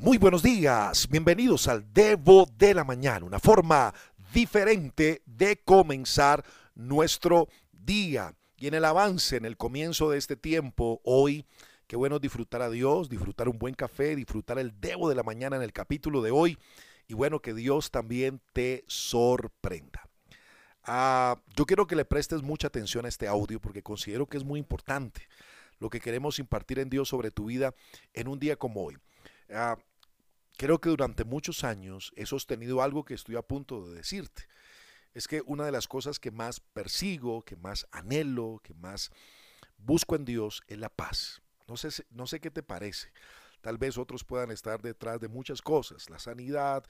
Muy buenos días, bienvenidos al Devo de la Mañana, una forma diferente de comenzar nuestro día. Y en el avance, en el comienzo de este tiempo, hoy, qué bueno disfrutar a Dios, disfrutar un buen café, disfrutar el Devo de la Mañana en el capítulo de hoy. Y bueno, que Dios también te sorprenda. Ah, yo quiero que le prestes mucha atención a este audio porque considero que es muy importante lo que queremos impartir en Dios sobre tu vida en un día como hoy. Ah, Creo que durante muchos años he sostenido algo que estoy a punto de decirte. Es que una de las cosas que más persigo, que más anhelo, que más busco en Dios es la paz. No sé, no sé qué te parece. Tal vez otros puedan estar detrás de muchas cosas, la sanidad,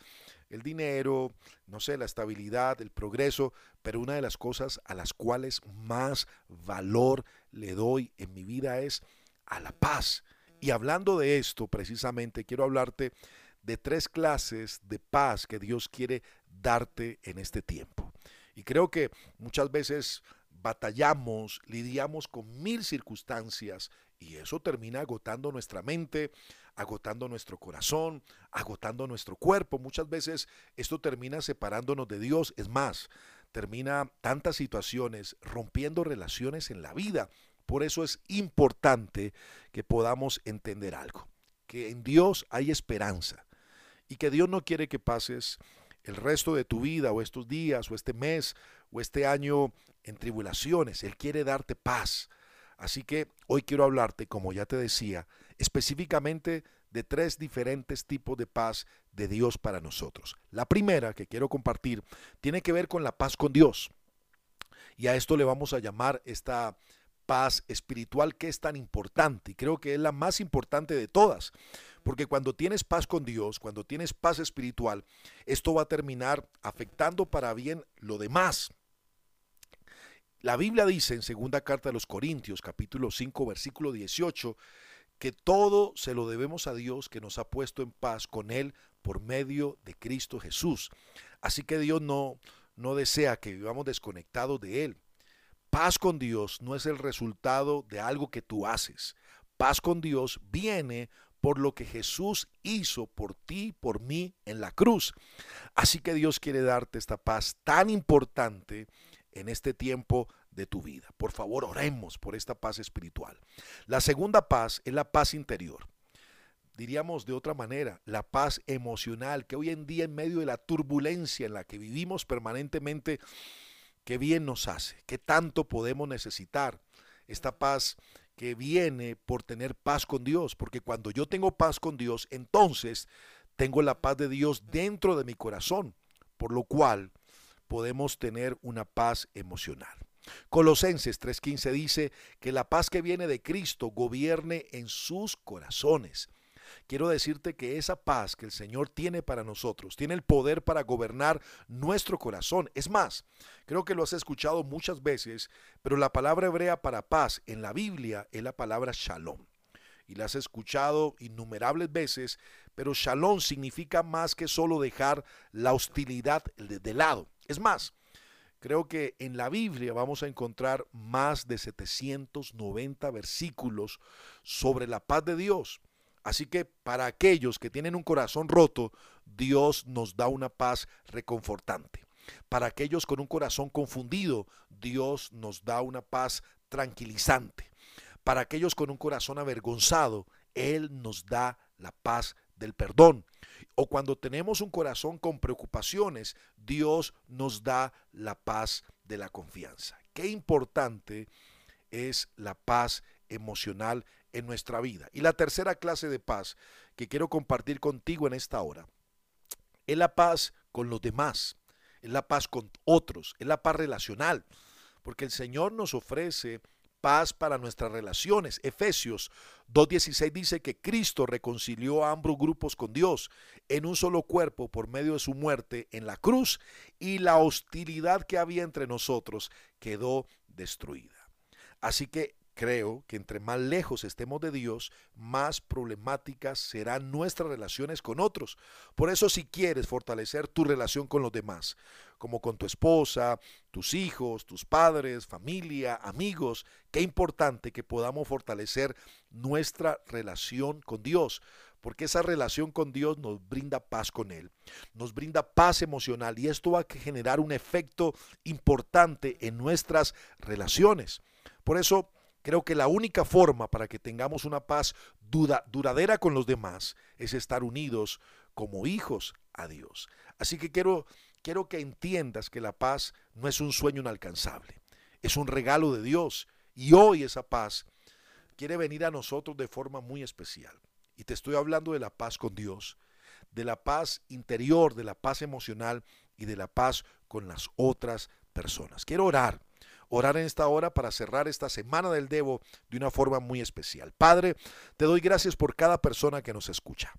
el dinero, no sé, la estabilidad, el progreso, pero una de las cosas a las cuales más valor le doy en mi vida es a la paz. Y hablando de esto, precisamente, quiero hablarte de tres clases de paz que Dios quiere darte en este tiempo. Y creo que muchas veces batallamos, lidiamos con mil circunstancias y eso termina agotando nuestra mente, agotando nuestro corazón, agotando nuestro cuerpo. Muchas veces esto termina separándonos de Dios. Es más, termina tantas situaciones rompiendo relaciones en la vida. Por eso es importante que podamos entender algo, que en Dios hay esperanza y que Dios no quiere que pases el resto de tu vida o estos días o este mes o este año en tribulaciones. Él quiere darte paz. Así que hoy quiero hablarte, como ya te decía, específicamente de tres diferentes tipos de paz de Dios para nosotros. La primera que quiero compartir tiene que ver con la paz con Dios. Y a esto le vamos a llamar esta paz espiritual que es tan importante y creo que es la más importante de todas. Porque cuando tienes paz con Dios, cuando tienes paz espiritual, esto va a terminar afectando para bien lo demás. La Biblia dice en segunda carta de los Corintios, capítulo 5, versículo 18, que todo se lo debemos a Dios que nos ha puesto en paz con Él por medio de Cristo Jesús. Así que Dios no, no desea que vivamos desconectados de Él. Paz con Dios no es el resultado de algo que tú haces. Paz con Dios viene por lo que Jesús hizo por ti, por mí en la cruz. Así que Dios quiere darte esta paz tan importante en este tiempo de tu vida. Por favor, oremos por esta paz espiritual. La segunda paz es la paz interior. Diríamos de otra manera, la paz emocional que hoy en día en medio de la turbulencia en la que vivimos permanentemente, qué bien nos hace, qué tanto podemos necesitar. Esta paz que viene por tener paz con Dios, porque cuando yo tengo paz con Dios, entonces tengo la paz de Dios dentro de mi corazón, por lo cual podemos tener una paz emocional. Colosenses 3:15 dice que la paz que viene de Cristo gobierne en sus corazones quiero decirte que esa paz que el Señor tiene para nosotros, tiene el poder para gobernar nuestro corazón. Es más, creo que lo has escuchado muchas veces, pero la palabra hebrea para paz en la Biblia es la palabra shalom. Y la has escuchado innumerables veces, pero shalom significa más que solo dejar la hostilidad de lado. Es más, Creo que en la Biblia vamos a encontrar más de 790 versículos sobre la paz de Dios. Así que para aquellos que tienen un corazón roto, Dios nos da una paz reconfortante. Para aquellos con un corazón confundido, Dios nos da una paz tranquilizante. Para aquellos con un corazón avergonzado, Él nos da la paz del perdón. O cuando tenemos un corazón con preocupaciones, Dios nos da la paz de la confianza. Qué importante es la paz emocional en nuestra vida. Y la tercera clase de paz que quiero compartir contigo en esta hora es la paz con los demás, es la paz con otros, es la paz relacional, porque el Señor nos ofrece paz para nuestras relaciones. Efesios 2.16 dice que Cristo reconcilió a ambos grupos con Dios en un solo cuerpo por medio de su muerte en la cruz y la hostilidad que había entre nosotros quedó destruida. Así que Creo que entre más lejos estemos de Dios, más problemáticas serán nuestras relaciones con otros. Por eso si quieres fortalecer tu relación con los demás, como con tu esposa, tus hijos, tus padres, familia, amigos, qué importante que podamos fortalecer nuestra relación con Dios. porque esa relación con Dios nos brinda paz con Él, nos brinda paz emocional y esto va a generar un efecto importante en nuestras relaciones. Por eso creo que la única forma para que tengamos una paz duradera con los demás es estar unidos como hijos a Dios. Así que quiero, quiero que entiendas que la paz no es un sueño inalcanzable, es un regalo de Dios y hoy esa paz quiere venir a nosotros de forma muy especial. Y te estoy hablando de la paz con Dios, de la paz interior, de la paz emocional y de la paz con las otras personas. Quiero orar, orar en esta hora para cerrar esta semana del Debo de una forma muy especial. Padre, te doy gracias por cada persona que nos escucha.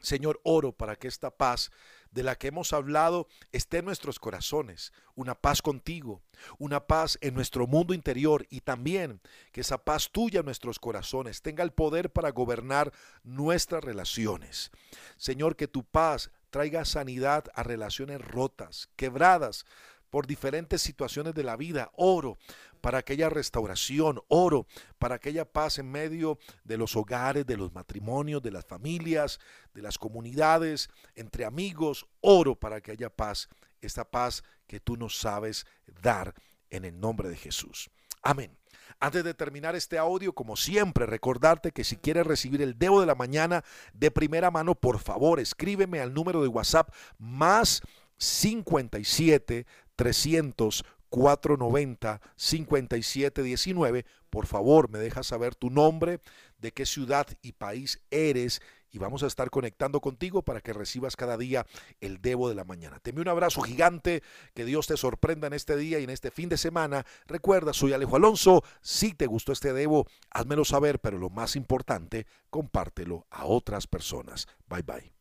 Señor, oro para que esta paz de la que hemos hablado esté en nuestros corazones, una paz contigo, una paz en nuestro mundo interior y también que esa paz tuya en nuestros corazones tenga el poder para gobernar nuestras relaciones. Señor, que tu paz traiga sanidad a relaciones rotas, quebradas, por diferentes situaciones de la vida. Oro para aquella restauración, oro para aquella paz en medio de los hogares, de los matrimonios, de las familias, de las comunidades, entre amigos. Oro para que haya paz, esta paz que tú nos sabes dar en el nombre de Jesús. Amén. Antes de terminar este audio, como siempre, recordarte que si quieres recibir el Debo de la Mañana de primera mano, por favor, escríbeme al número de WhatsApp más 57 300 490 5719. Por favor, me dejas saber tu nombre, de qué ciudad y país eres y vamos a estar conectando contigo para que recibas cada día el Debo de la mañana. Te un abrazo gigante, que Dios te sorprenda en este día y en este fin de semana. Recuerda, soy Alejo Alonso. Si te gustó este Debo, házmelo saber, pero lo más importante, compártelo a otras personas. Bye bye.